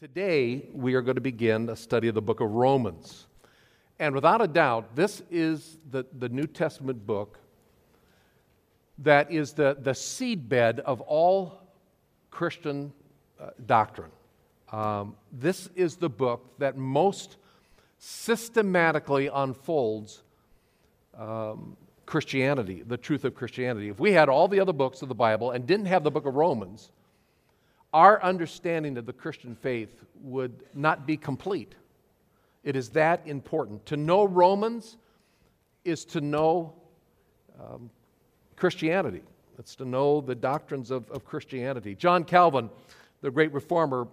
Today, we are going to begin a study of the book of Romans. And without a doubt, this is the, the New Testament book that is the, the seedbed of all Christian uh, doctrine. Um, this is the book that most systematically unfolds um, Christianity, the truth of Christianity. If we had all the other books of the Bible and didn't have the book of Romans, our understanding of the Christian faith would not be complete. It is that important. To know Romans is to know um, Christianity. It's to know the doctrines of, of Christianity. John Calvin, the great reformer,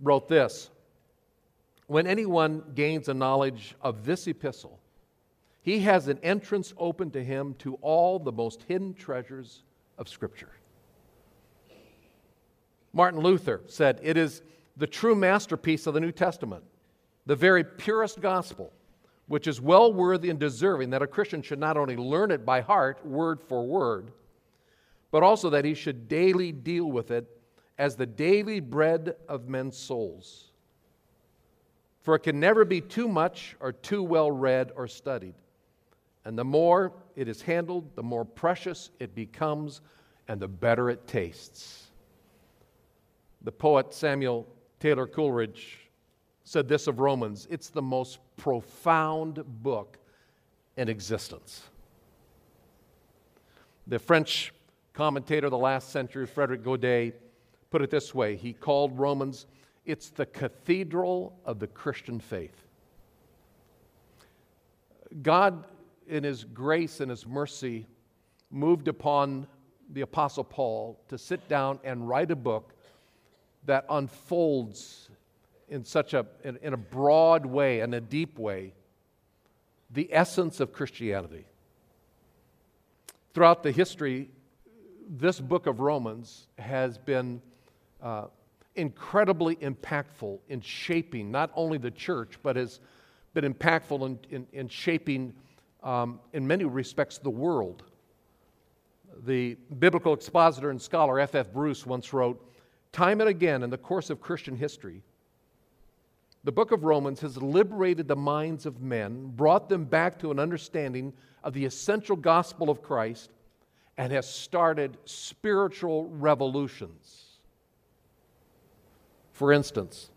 wrote this When anyone gains a knowledge of this epistle, he has an entrance open to him to all the most hidden treasures of Scripture. Martin Luther said, It is the true masterpiece of the New Testament, the very purest gospel, which is well worthy and deserving that a Christian should not only learn it by heart, word for word, but also that he should daily deal with it as the daily bread of men's souls. For it can never be too much or too well read or studied. And the more it is handled, the more precious it becomes, and the better it tastes. The poet Samuel Taylor Coleridge said this of Romans it's the most profound book in existence. The French commentator of the last century, Frederick Godet, put it this way he called Romans, it's the cathedral of the Christian faith. God, in His grace and His mercy, moved upon the Apostle Paul to sit down and write a book that unfolds in such a, in, in a broad way and a deep way, the essence of Christianity. Throughout the history, this book of Romans has been uh, incredibly impactful in shaping not only the church, but has been impactful in, in, in shaping, um, in many respects, the world. The biblical expositor and scholar F.F. Bruce once wrote Time and again in the course of Christian history, the book of Romans has liberated the minds of men, brought them back to an understanding of the essential gospel of Christ, and has started spiritual revolutions. For instance,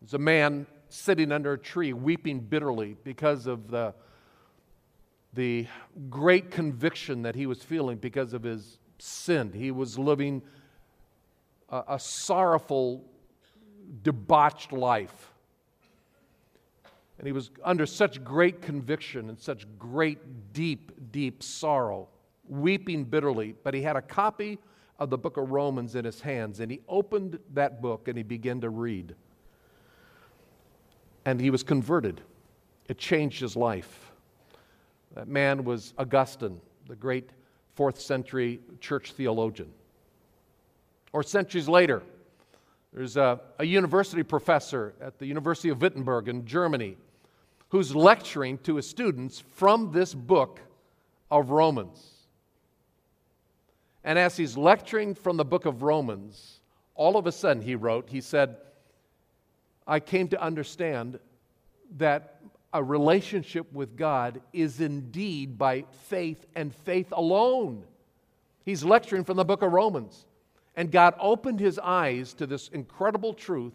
there's a man sitting under a tree weeping bitterly because of the, the great conviction that he was feeling because of his sin. He was living a, a sorrowful, debauched life. And he was under such great conviction and such great, deep, deep sorrow, weeping bitterly. But he had a copy of the book of Romans in his hands, and he opened that book and he began to read. And he was converted. It changed his life. That man was Augustine, the great fourth century church theologian or centuries later. There's a, a, university professor at the University of Wittenberg in Germany who's lecturing to his students from this book of Romans. And as he's lecturing from the book of Romans, all of a sudden he wrote, he said, I came to understand that a relationship with God is indeed by faith and faith alone. He's lecturing from the book of Romans. And God opened his eyes to this incredible truth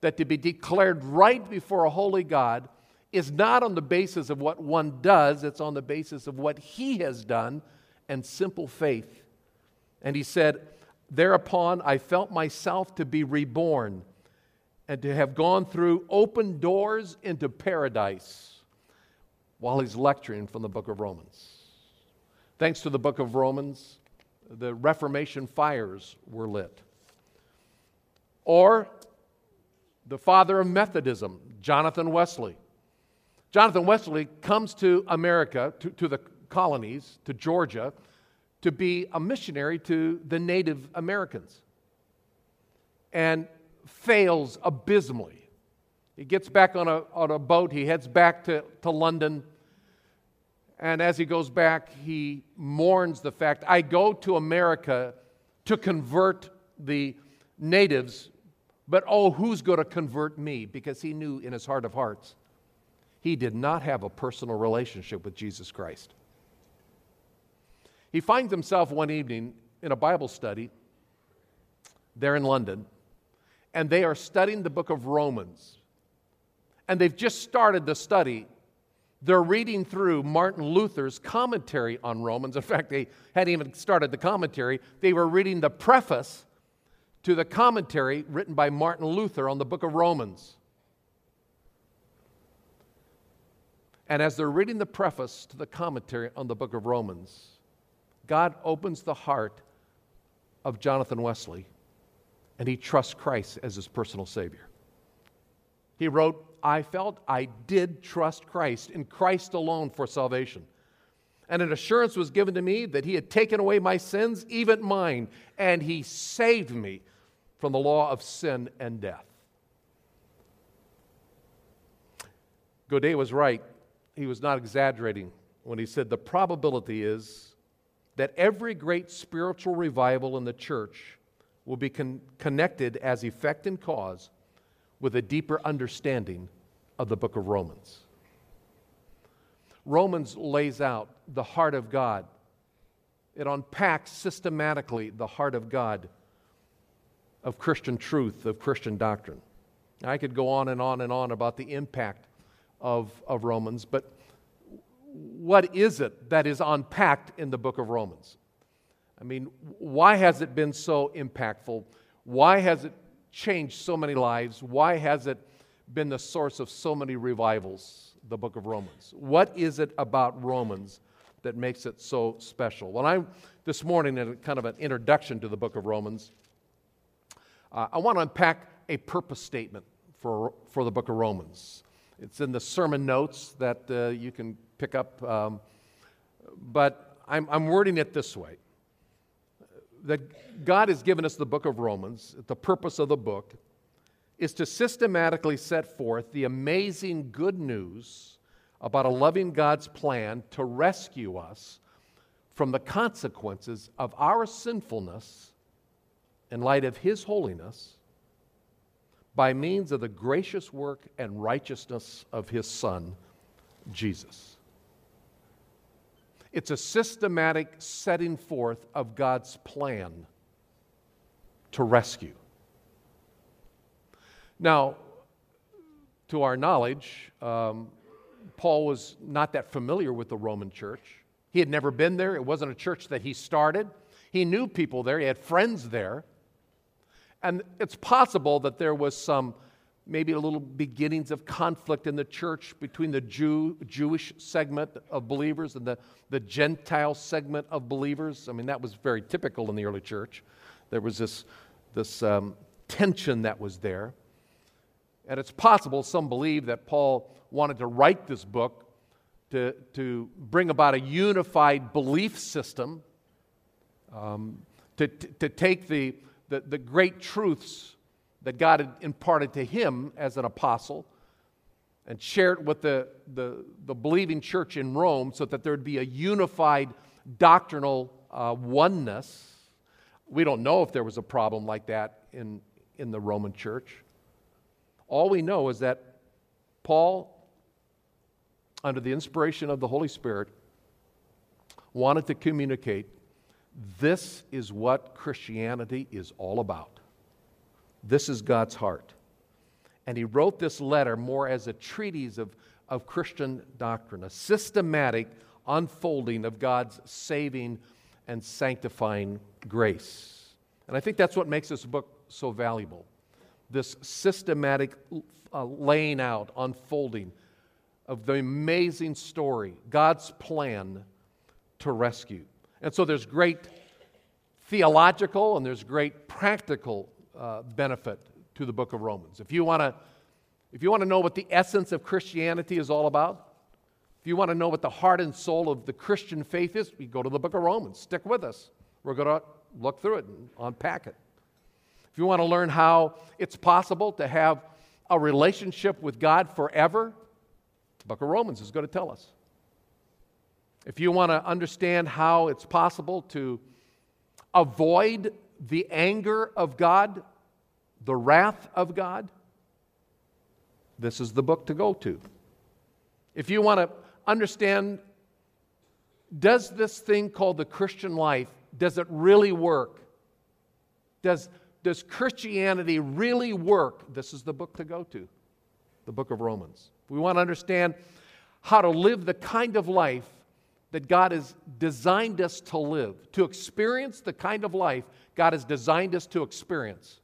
that to be declared right before a holy God is not on the basis of what one does, it's on the basis of what he has done and simple faith. And he said, Thereupon I felt myself to be reborn and to have gone through open doors into paradise while he's lecturing from the book of Romans. Thanks to the book of Romans, the Reformation fires were lit. Or the father of Methodism, Jonathan Wesley. Jonathan Wesley comes to America, to, to the colonies, to Georgia, to be a missionary to the Native Americans and fails abysmally. He gets back on a, on a boat, he heads back to, to London and as he goes back, he mourns the fact I go to America to convert the natives But oh, who's going to convert me? Because he knew in his heart of hearts, he did not have a personal relationship with Jesus Christ. He finds himself one evening in a Bible study there in London, and they are studying the book of Romans. And they've just started the study. They're reading through Martin Luther's commentary on Romans. In fact, they hadn't even started the commentary, they were reading the preface to the commentary written by Martin Luther on the book of Romans. And as they're reading the preface to the commentary on the book of Romans, God opens the heart of Jonathan Wesley and he trusts Christ as his personal Savior. He wrote, I felt I did trust Christ, in Christ alone for salvation. And an assurance was given to me that he had taken away my sins, even mine, and he saved me from the law of sin and death. Godet was right. He was not exaggerating when he said the probability is that every great spiritual revival in the church will be con- connected as effect and cause with a deeper understanding of the book of Romans. Romans lays out the heart of God. It unpacks systematically the heart of God of Christian truth, of Christian doctrine. I could go on and on and on about the impact of, of Romans, but what is it that is unpacked in the book of Romans? I mean, why has it been so impactful? Why has it changed so many lives? Why has it been the source of so many revivals, the book of Romans? What is it about Romans that makes it so special? Well, I'm this morning in kind of an introduction to the book of Romans. Uh, I want to unpack a purpose statement for, for the book of Romans. It's in the sermon notes that uh, you can pick up, um, but I'm, I'm wording it this way that God has given us the book of Romans, the purpose of the book is to systematically set forth the amazing good news about a loving God's plan to rescue us from the consequences of our sinfulness in light of His holiness by means of the gracious work and righteousness of His Son, Jesus. It's a systematic setting forth of God's plan to rescue. Now, to our knowledge, um, Paul was not that familiar with the Roman church. He had never been there. It wasn't a church that he started. He knew people there, he had friends there. And it's possible that there was some, maybe a little beginnings of conflict in the church between the Jew, Jewish segment of believers and the, the Gentile segment of believers. I mean, that was very typical in the early church. There was this, this um, tension that was there. And it's possible, some believe, that Paul wanted to write this book to, to bring about a unified belief system, um, to, to, to take the, the, the great truths that God had imparted to him as an apostle and share it with the, the, the believing church in Rome so that there would be a unified doctrinal uh, oneness. We don't know if there was a problem like that in, in the Roman church. All we know is that Paul, under the inspiration of the Holy Spirit, wanted to communicate this is what Christianity is all about. This is God's heart. And he wrote this letter more as a treatise of, of Christian doctrine, a systematic unfolding of God's saving and sanctifying grace. And I think that's what makes this book so valuable this systematic uh, laying out, unfolding of the amazing story, God's plan to rescue. And so there's great theological and there's great practical uh, benefit to the book of Romans. If you want to if you want to know what the essence of Christianity is all about, if you want to know what the heart and soul of the Christian faith is, you go to the book of Romans. Stick with us. We're going to look through it and unpack it. If you want to learn how it's possible to have a relationship with God forever, the book of Romans is going to tell us. If you want to understand how it's possible to avoid the anger of God, the wrath of God, this is the book to go to. If you want to understand does this thing called the Christian life does it really work? Does, does Christianity really work? This is the book to go to, the book of Romans. We want to understand how to live the kind of life that God has designed us to live, to experience the kind of life God has designed us to experience.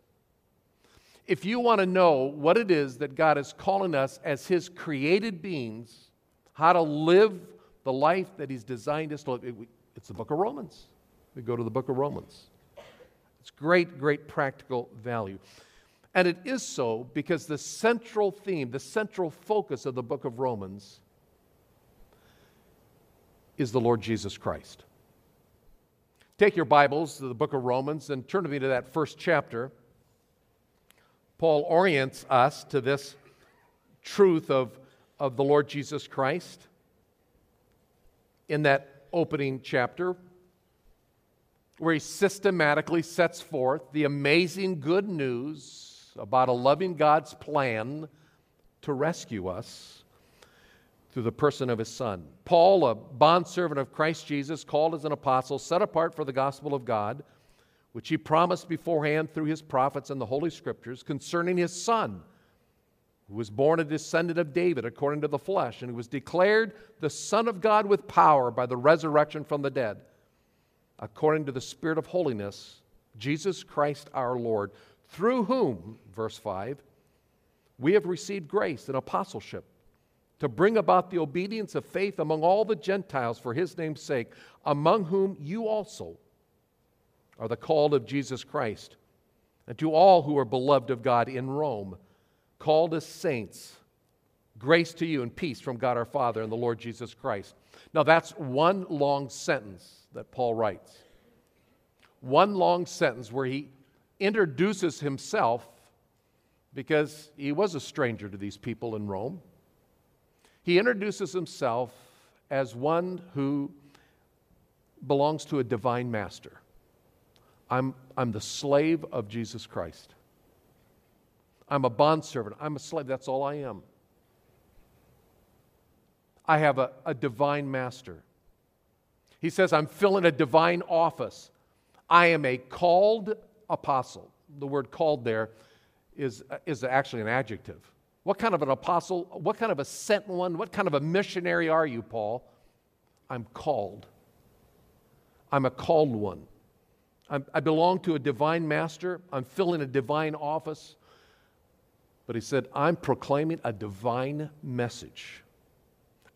If you want to know what it is that God is calling us as His created beings, how to live the life that He's designed us to live, it's the book of Romans. We go to the book of Romans. It's great, great practical value. And it is so because the central theme, the central focus of the book of Romans is the Lord Jesus Christ. Take your Bibles to the book of Romans and turn with me to that first chapter. Paul orients us to this truth of, of the Lord Jesus Christ in that opening chapter, where he systematically sets forth the amazing good news about a loving God's plan to rescue us through the person of his Son. Paul, a bondservant of Christ Jesus, called as an apostle, set apart for the gospel of God, which he promised beforehand through his prophets and the Holy Scriptures concerning his Son, who was born a descendant of David according to the flesh, and who was declared the Son of God with power by the resurrection from the dead, according to the Spirit of holiness, Jesus Christ our Lord, through whom, verse 5, we have received grace and apostleship to bring about the obedience of faith among all the Gentiles for his name's sake, among whom you also are the called of Jesus Christ, and to all who are beloved of God in Rome, called as saints. Grace to you and peace from God our Father and the Lord Jesus Christ. Now, that's one long sentence that Paul writes. One long sentence where he introduces himself because he was a stranger to these people in Rome. He introduces himself as one who belongs to a divine master. I'm, I'm the slave of Jesus Christ. I'm a bondservant. I'm a slave. That's all I am. I have a, a divine master. He says, I'm filling a divine office. I am a called apostle. The word called there is, is actually an adjective. What kind of an apostle, what kind of a sent one, what kind of a missionary are you, Paul? I'm called. I'm a called one. I'm, i belong to a divine master. I'm filling a divine office. But he said, I'm proclaiming a divine message.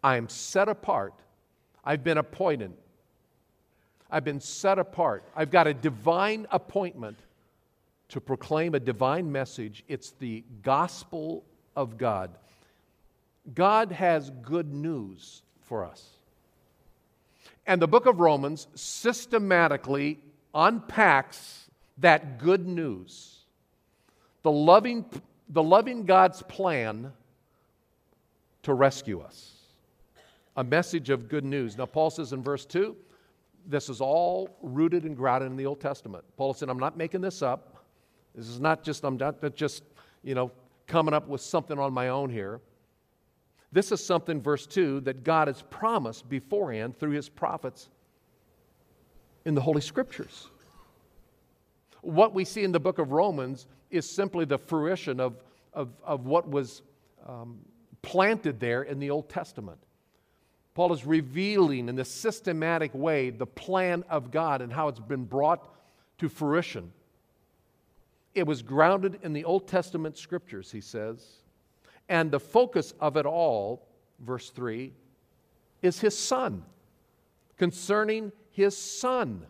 I am set apart. I've been appointed. I've been set apart. I've got a divine appointment to proclaim a divine message. It's the gospel of God. God has good news for us. And the book of Romans systematically unpacks that good news. The loving, the loving God's plan to rescue us. A message of good news. Now, Paul says in verse 2, this is all rooted and grounded in the Old Testament. Paul said, I'm not making this up. This is not just, I'm not just, you know, coming up with something on my own here. This is something, verse 2, that God has promised beforehand through his prophets in the Holy Scriptures. What we see in the book of Romans is simply the fruition of, of, of what was um, planted there in the Old Testament. Paul is revealing in a systematic way the plan of God and how it's been brought to fruition. It was grounded in the Old Testament scriptures, he says. And the focus of it all, verse 3, is his son, concerning his son.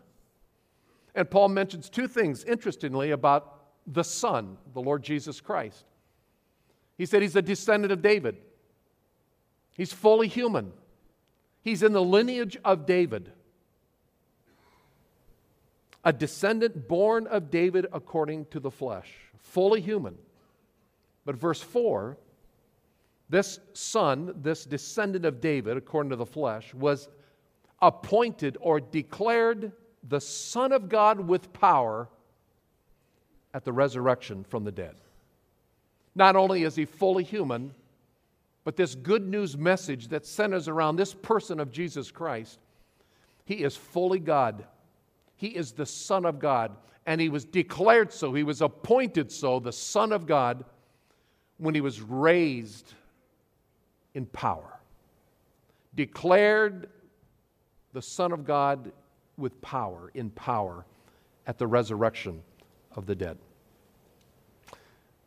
And Paul mentions two things, interestingly, about the Son, the Lord Jesus Christ. He said he's a descendant of David, he's fully human, he's in the lineage of David a descendant born of David according to the flesh, fully human. But verse 4 this son, this descendant of David according to the flesh, was appointed or declared the Son of God with power at the resurrection from the dead. Not only is he fully human, but this good news message that centers around this person of Jesus Christ, he is fully God. He is the Son of God, and he was declared so. He was appointed so, the Son of God, when he was raised in power. Declared the Son of God with power, in power, at the resurrection of the dead.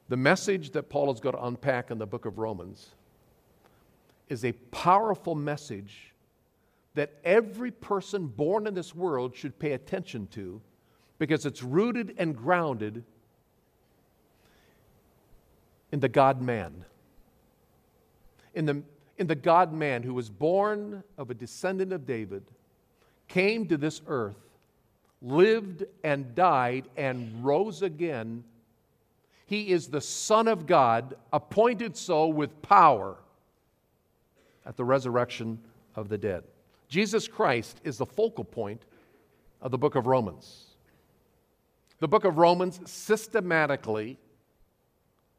The message that Paul is going to unpack in the book of Romans is a powerful message that every person born in this world should pay attention to because it's rooted and grounded in the God man. In the, in the God man who was born of a descendant of David, came to this earth, lived and died and rose again. He is the Son of God, appointed so with power at the resurrection of the dead. Jesus Christ is the focal point of the book of Romans. The book of Romans systematically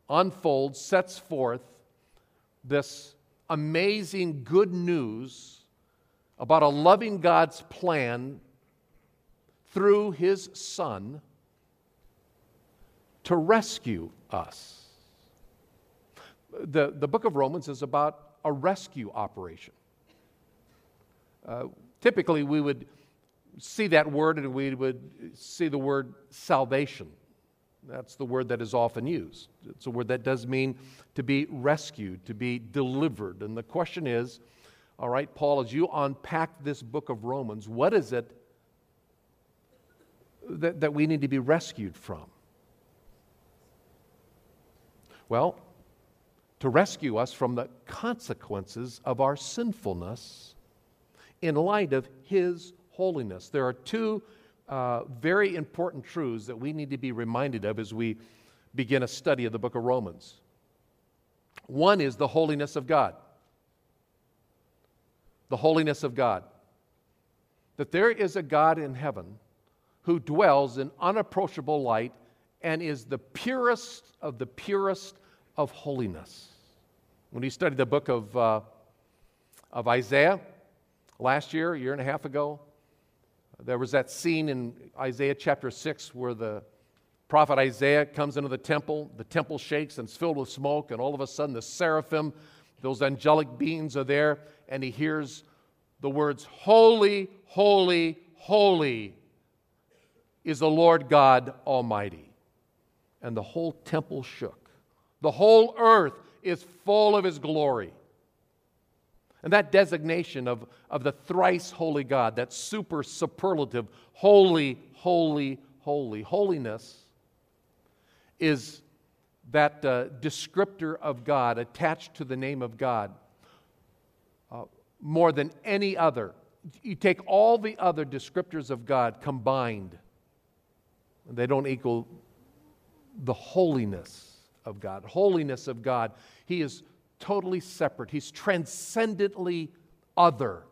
unfolds, sets forth this amazing good news about a loving God's plan through his Son to rescue us. The, the book of Romans is about a rescue operation. Uh, typically, we would see that word and we would see the word salvation. That's the word that is often used. It's a word that does mean to be rescued, to be delivered. And the question is all right, Paul, as you unpack this book of Romans, what is it that, that we need to be rescued from? Well, to rescue us from the consequences of our sinfulness in light of His holiness. There are two uh, very important truths that we need to be reminded of as we begin a study of the book of Romans. One is the holiness of God. The holiness of God. That there is a God in heaven who dwells in unapproachable light and is the purest of the purest of holiness. When you study the book of, uh, of Isaiah last year, a year and a half ago, there was that scene in Isaiah chapter 6 where the prophet Isaiah comes into the temple. The temple shakes and it's filled with smoke, and all of a sudden the seraphim, those angelic beings, are there, and he hears the words, Holy, holy, holy is the Lord God Almighty. And the whole temple shook. The whole earth is full of his glory. And that designation of, of the thrice holy God, that super superlative, holy, holy, holy, holiness, is that uh, descriptor of God attached to the name of God uh, more than any other. You take all the other descriptors of God combined, they don't equal the holiness of God. Holiness of God. He is totally separate, he's transcendently other.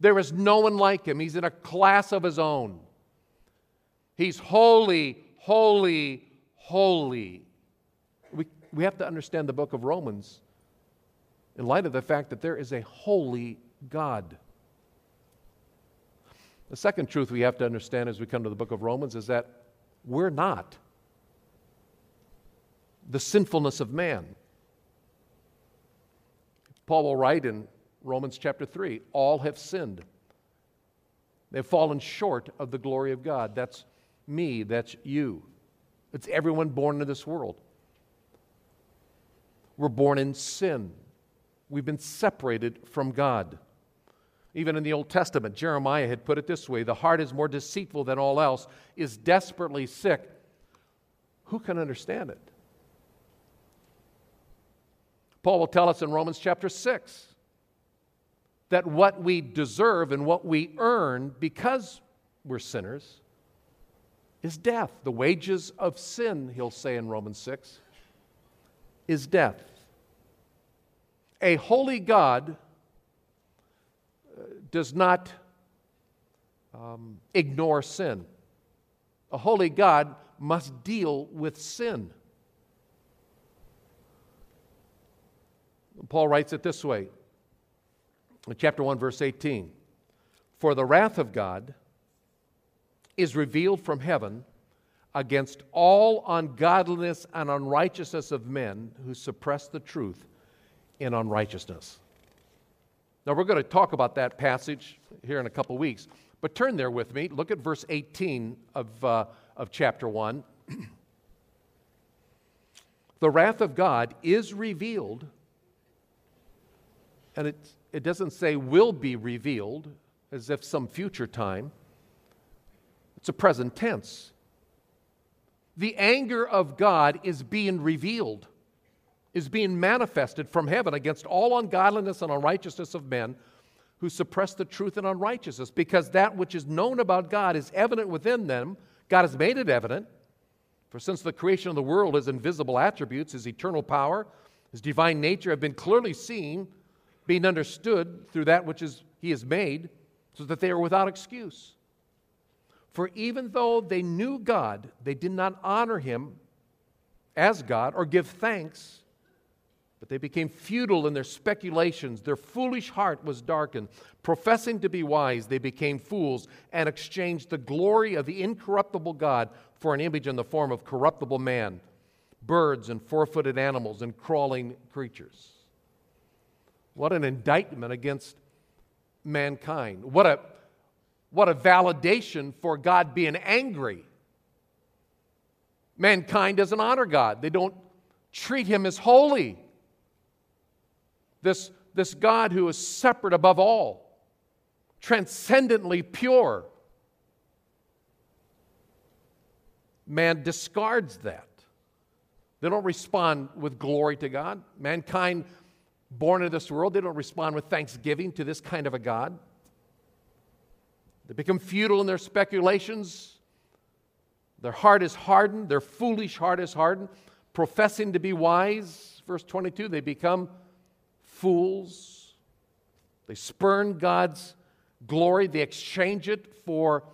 There is no one like him, he's in a class of his own. He's holy, holy, holy. We, we have to understand the book of Romans in light of the fact that there is a holy God. The second truth we have to understand as we come to the book of Romans is that we're not the sinfulness of man. Paul will write in Romans chapter 3 all have sinned. They've fallen short of the glory of God. That's me, that's you. It's everyone born into this world. We're born in sin. We've been separated from God. Even in the Old Testament, Jeremiah had put it this way the heart is more deceitful than all else, is desperately sick. Who can understand it? Paul will tell us in Romans chapter 6 that what we deserve and what we earn because we're sinners is death. The wages of sin, he'll say in Romans 6, is death. A holy God uh, does not um, ignore sin. A holy God must deal with sin. Paul writes it this way in chapter 1, verse 18 For the wrath of God is revealed from heaven against all ungodliness and unrighteousness of men who suppress the truth in unrighteousness. Now, we're going to talk about that passage here in a couple weeks, but turn there with me. Look at verse 18 of, uh, of chapter 1. the wrath of God is revealed, and it, it doesn't say will be revealed as if some future time, it's a present tense. The anger of God is being revealed is being manifested from heaven against all ungodliness and unrighteousness of men who suppress the truth in unrighteousness, because that which is known about God is evident within them. God has made it evident. For since the creation of the world, his invisible attributes, his eternal power, his divine nature have been clearly seen, being understood through that which is, he has made, so that they are without excuse. For even though they knew God, they did not honor him as God or give thanks but they became futile in their speculations. Their foolish heart was darkened. Professing to be wise, they became fools and exchanged the glory of the incorruptible God for an image in the form of corruptible man, birds and four footed animals and crawling creatures. What an indictment against mankind. What a, what a validation for God being angry. Mankind doesn't honor God, they don't treat Him as holy this, this God who is separate above all, transcendently pure. Man discards that. They don't respond with glory to God. Mankind born into this world, they don't respond with thanksgiving to this kind of a God. They become futile in their speculations. Their heart is hardened, their foolish heart is hardened. Professing to be wise, verse 22, they become fools. They spurn God's glory, they exchange it for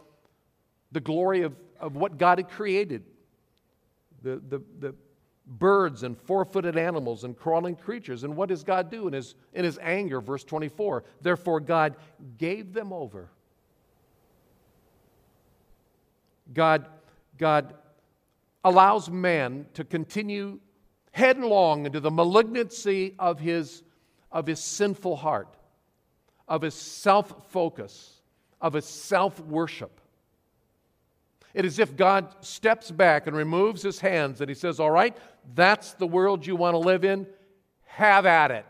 the glory of, of what God had created the, the, the birds and four footed animals and crawling creatures. And what does God do in his, in his anger? Verse 24 Therefore, God gave them over. God, God allows man to continue headlong into the malignancy of his of his sinful heart, of his self focus, of his self worship. It is if God steps back and removes his hands and he says, All right, that's the world you want to live in, have at it.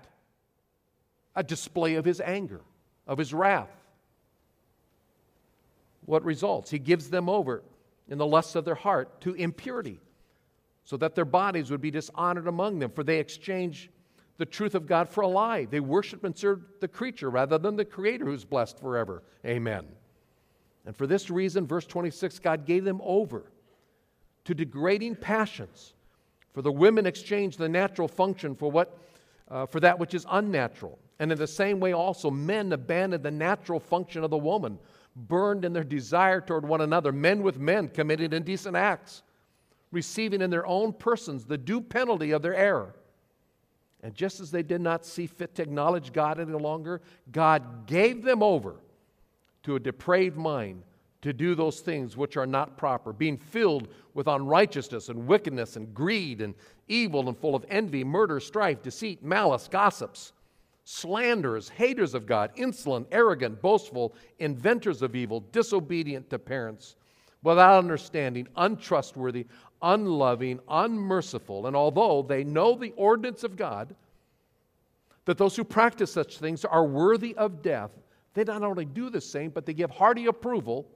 A display of his anger, of his wrath. What results? He gives them over in the lusts of their heart to impurity, so that their bodies would be dishonored among them, for they exchange the truth of God for a lie. They worship and serve the creature rather than the Creator who's blessed forever. Amen. And for this reason, verse 26, God gave them over to degrading passions. For the women exchanged the natural function for, what, uh, for that which is unnatural. And in the same way, also, men abandoned the natural function of the woman, burned in their desire toward one another, men with men committed indecent acts, receiving in their own persons the due penalty of their error. And just as they did not see fit to acknowledge God any longer, God gave them over to a depraved mind to do those things which are not proper, being filled with unrighteousness and wickedness and greed and evil and full of envy, murder, strife, deceit, malice, gossips, slanderers, haters of God, insolent, arrogant, boastful, inventors of evil, disobedient to parents, without understanding, untrustworthy, unloving, unmerciful, and although they know the ordinance of God, that those who practice such things are worthy of death, they not only do the same, but they give hearty approval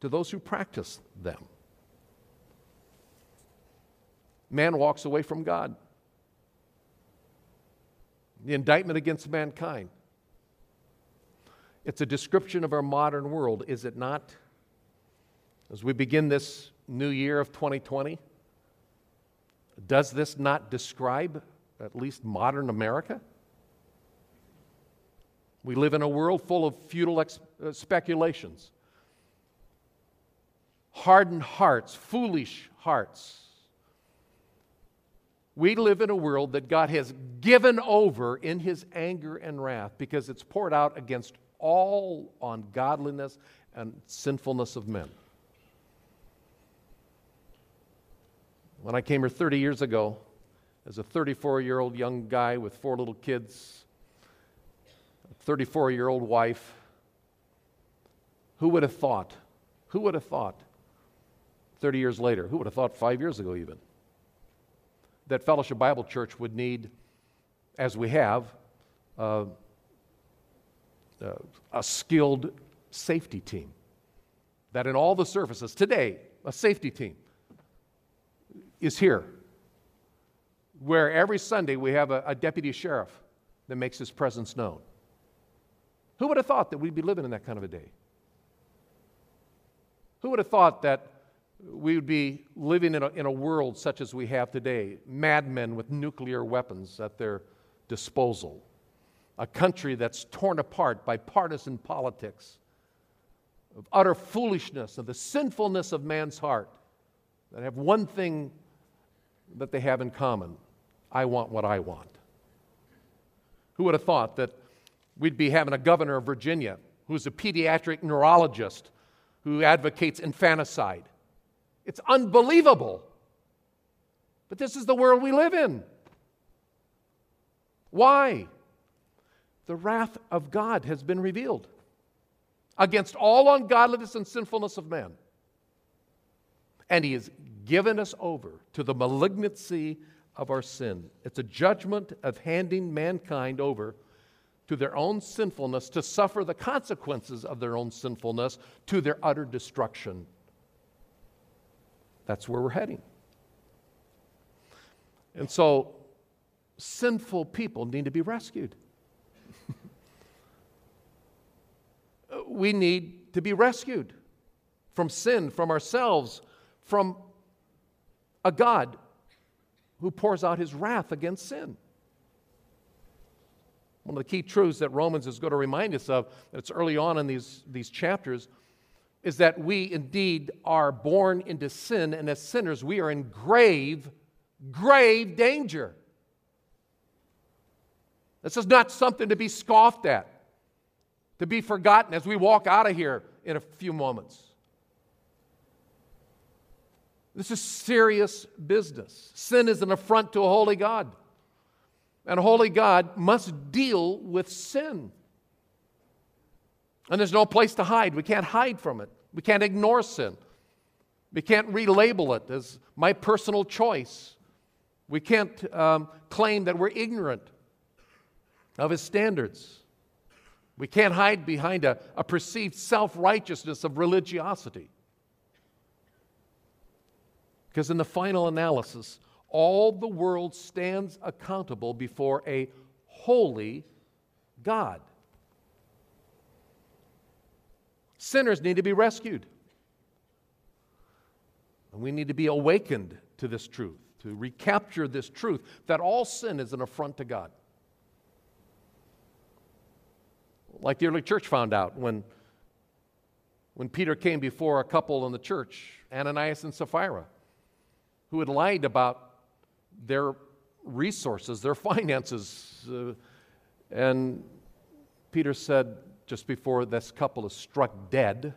to those who practice them. Man walks away from God. The indictment against mankind. It's a description of our modern world, is it not? As we begin this new year of 2020? Does this not describe at least modern America? We live in a world full of futile ex- uh, speculations, hardened hearts, foolish hearts. We live in a world that God has given over in his anger and wrath because it's poured out against all ungodliness and sinfulness of men. When I came here 30 years ago, as a 34 year old young guy with four little kids, 34 year old wife, who would have thought? Who would have thought 30 years later? Who would have thought five years ago, even? That Fellowship Bible Church would need, as we have, uh, uh, a skilled safety team. That in all the services today, a safety team is here. Where every Sunday we have a, a deputy sheriff that makes his presence known. Who would have thought that we'd be living in that kind of a day? Who would have thought that we would be living in a, in a world such as we have today? Madmen with nuclear weapons at their disposal. A country that's torn apart by partisan politics, of utter foolishness, of the sinfulness of man's heart, that have one thing that they have in common I want what I want. Who would have thought that we'd be having a governor of Virginia who's a pediatric neurologist who advocates infanticide? It's unbelievable. But this is the world we live in. Why? The wrath of God has been revealed against all ungodliness and sinfulness of man. And he has given us over to the malignancy of our sin. It's a judgment of handing mankind over to their own sinfulness to suffer the consequences of their own sinfulness to their utter destruction. That's where we're heading. And so, sinful people need to be rescued. we need to be rescued from sin, from ourselves, from a God who pours out his wrath against sin. One of the key truths that Romans is going to remind us of, that's early on in these, these chapters, is that we indeed are born into sin, and as sinners, we are in grave, grave danger. This is not something to be scoffed at, to be forgotten as we walk out of here in a few moments. This is serious business. Sin is an affront to a holy God. And holy God must deal with sin. And there's no place to hide. We can't hide from it. We can't ignore sin. We can't relabel it as my personal choice. We can't um, claim that we're ignorant of his standards. We can't hide behind a, a perceived self righteousness of religiosity. Because in the final analysis, all the world stands accountable before a holy God. Sinners need to be rescued. And we need to be awakened to this truth, to recapture this truth that all sin is an affront to God. Like the early church found out when, when Peter came before a couple in the church, Ananias and Sapphira who had lied about their resources, their finances. Uh, and Peter said, just before this couple is struck dead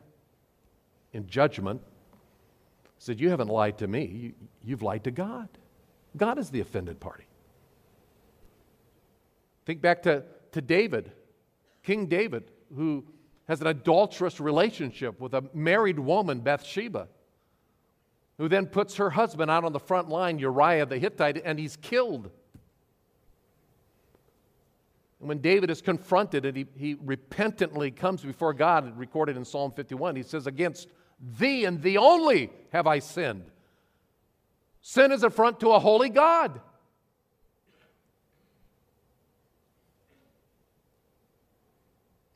in judgment, he said, You haven't lied to me, you've lied to God. God is the offended party. Think back to, to David, King David, who has an adulterous relationship with a married woman, Bathsheba who then puts her husband out on the front line, Uriah the Hittite, and he's killed. And when David is confronted and he, he repentantly comes before God, recorded in Psalm 51, he says, Against thee and thee only have I sinned. Sin is affront to a holy God.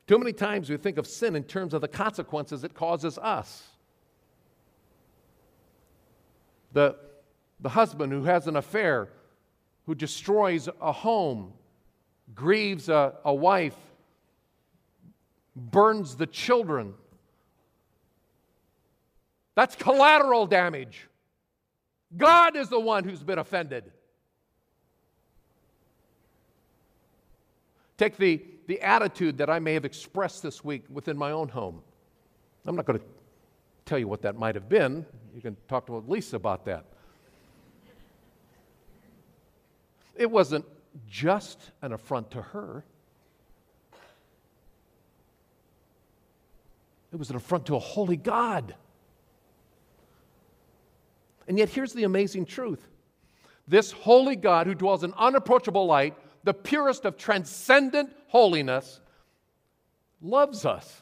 Too many times we think of sin in terms of the consequences it causes us. The, the husband who has an affair, who destroys a home, grieves a, a wife, burns the children, That's collateral damage. God is the one who's been offended. Take the, the attitude that I may have expressed this week within my own home. I'm not going to tell you what that might have been. You can talk to Lisa about that. It wasn't just an affront to her, it was an affront to a holy God. And yet, here's the amazing truth this holy God who dwells in unapproachable light, the purest of transcendent holiness, loves us.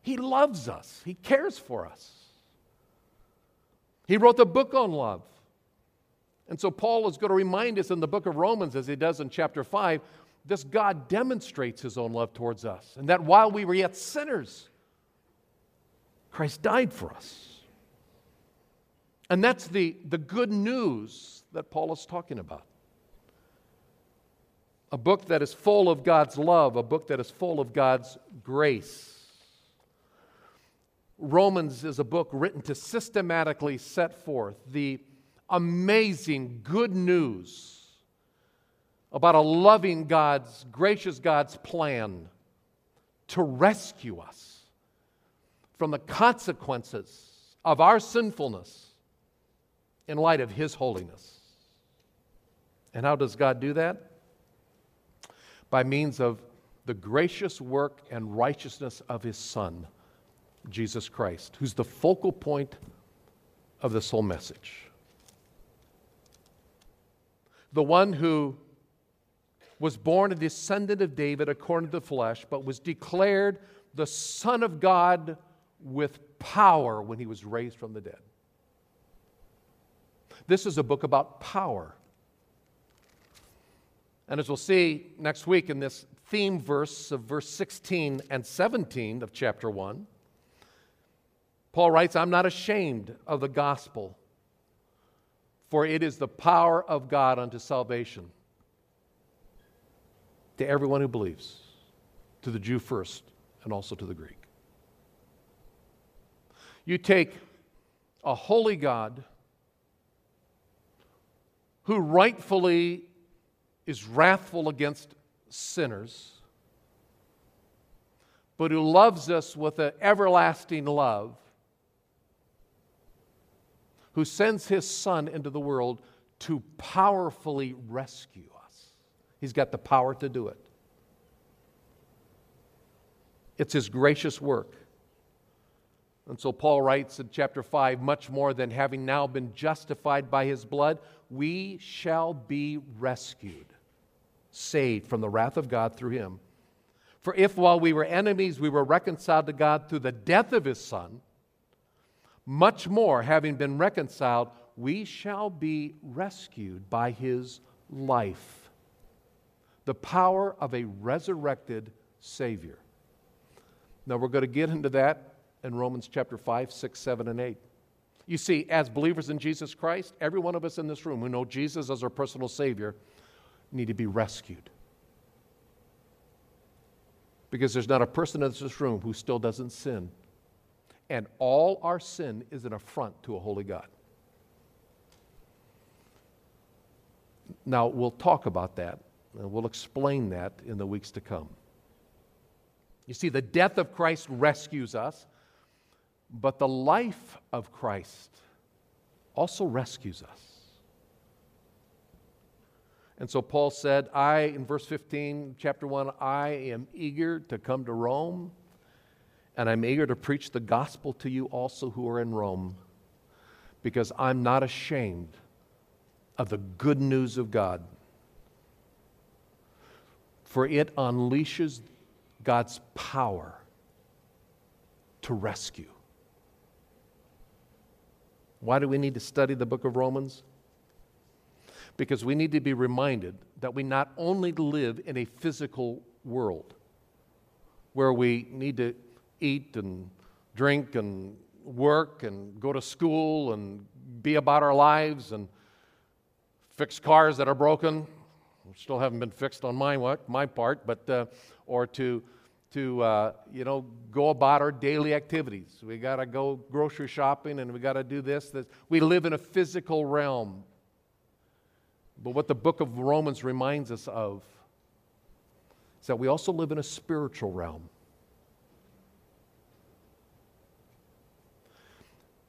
He loves us, He cares for us. He wrote the book on love. And so, Paul is going to remind us in the book of Romans, as he does in chapter 5, this God demonstrates his own love towards us. And that while we were yet sinners, Christ died for us. And that's the, the good news that Paul is talking about. A book that is full of God's love, a book that is full of God's grace. Romans is a book written to systematically set forth the amazing good news about a loving God's, gracious God's plan to rescue us from the consequences of our sinfulness in light of His holiness. And how does God do that? By means of the gracious work and righteousness of His Son, Jesus Christ, who's the focal point of this whole message. The one who was born a descendant of David according to the flesh, but was declared the Son of God with power when he was raised from the dead. This is a book about power. And as we'll see next week in this theme verse of verse 16 and 17 of chapter 1, Paul writes, I'm not ashamed of the gospel, for it is the power of God unto salvation to everyone who believes, to the Jew first, and also to the Greek. You take a holy God who rightfully is wrathful against sinners, but who loves us with an everlasting love, who sends his Son into the world to powerfully rescue us. He's got the power to do it. It's his gracious work. And so Paul writes in chapter 5 much more than having now been justified by his blood, we shall be rescued, saved from the wrath of God through him. For if while we were enemies we were reconciled to God through the death of his Son, much more, having been reconciled, we shall be rescued by his life. The power of a resurrected Savior. Now, we're going to get into that in Romans chapter 5, 6, 7, and 8. You see, as believers in Jesus Christ, every one of us in this room who know Jesus as our personal Savior need to be rescued. Because there's not a person in this room who still doesn't sin. And all our sin is an affront to a holy God. Now, we'll talk about that and we'll explain that in the weeks to come. You see, the death of Christ rescues us, but the life of Christ also rescues us. And so Paul said, I, in verse 15, chapter 1, I am eager to come to Rome, and I'm eager to preach the gospel to you also who are in Rome, because I'm not ashamed of the good news of God. For it unleashes God's power to rescue. Why do we need to study the book of Romans? Because we need to be reminded that we not only live in a physical world where we need to eat and drink and work and go to school and be about our lives and fix cars that are broken. Still haven't been fixed on my, my part, but, uh, or to to, uh, you know, go about our daily activities. We got to go grocery shopping and we got to do this, this. We live in a physical realm. But what the book of Romans reminds us of is that we also live in a spiritual realm.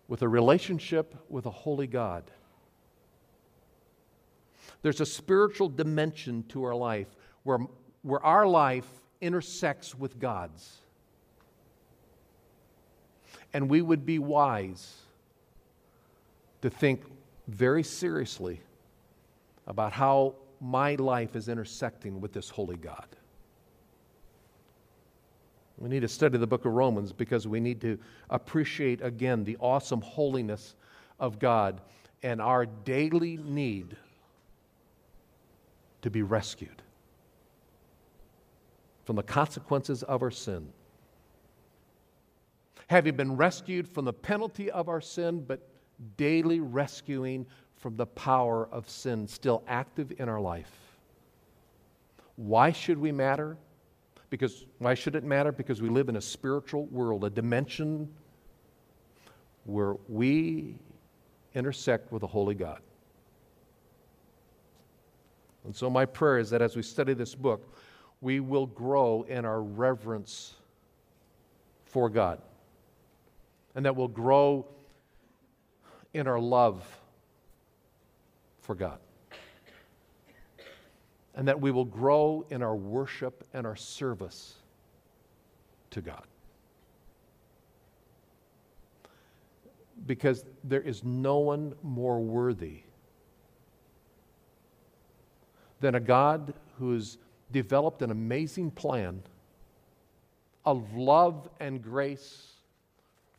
With a relationship with a holy God. There's a spiritual dimension to our life where, where our life intersects with God's. And we would be wise to think very seriously about how my life is intersecting with this holy God. We need to study the book of Romans because we need to appreciate again the awesome holiness of God and our daily need to be rescued from the consequences of our sin. Having been rescued from the penalty of our sin, but daily rescuing from the power of sin still active in our life. Why should we matter? Because why should it matter? Because we live in a spiritual world, a dimension where we intersect with the holy God. And so, my prayer is that as we study this book, we will grow in our reverence for God, and that we'll grow in our love for God, and that we will grow in our worship and our service to God. Because there is no one more worthy than a God who's developed an amazing plan of love and grace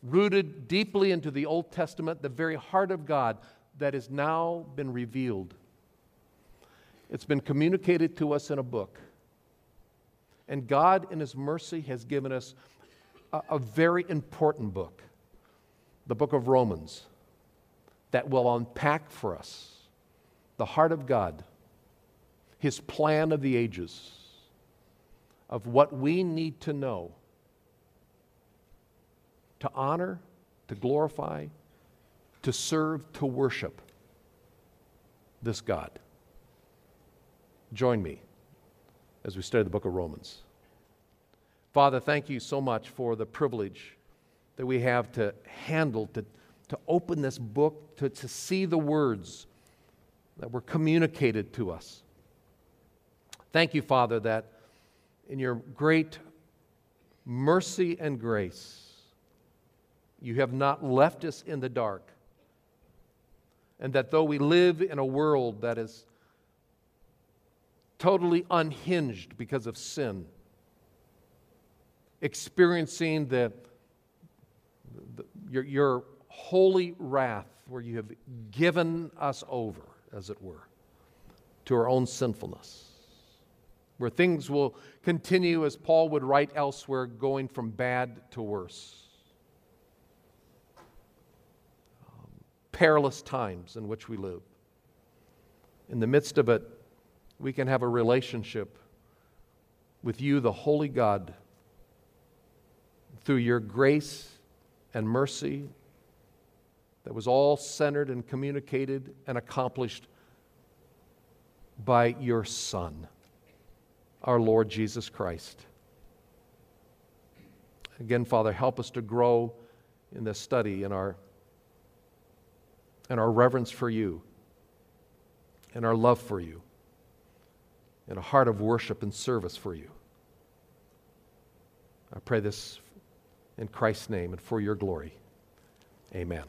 rooted deeply into the Old Testament, the very heart of God that has now been revealed. It's been communicated to us in a book. And God, in His mercy, has given us a, a very important book, the book of Romans, that will unpack for us the heart of God his plan of the ages, of what we need to know to honor, to glorify, to serve, to worship this God. Join me as we study the book of Romans. Father, thank you so much for the privilege that we have to handle, to, to open this book, to, to see the words that were communicated to us. Thank you, Father, that in your great mercy and grace, you have not left us in the dark. And that though we live in a world that is totally unhinged because of sin, experiencing the, the your, your holy wrath, where you have given us over, as it were, to our own sinfulness where things will continue, as Paul would write elsewhere, going from bad to worse. Um, perilous times in which we live. In the midst of it, we can have a relationship with you, the Holy God, through your grace and mercy that was all centered and communicated and accomplished by your Son our Lord Jesus Christ. Again, Father, help us to grow in this study in our, in our reverence for you, in our love for you, in a heart of worship and service for you. I pray this in Christ's name and for your glory. Amen.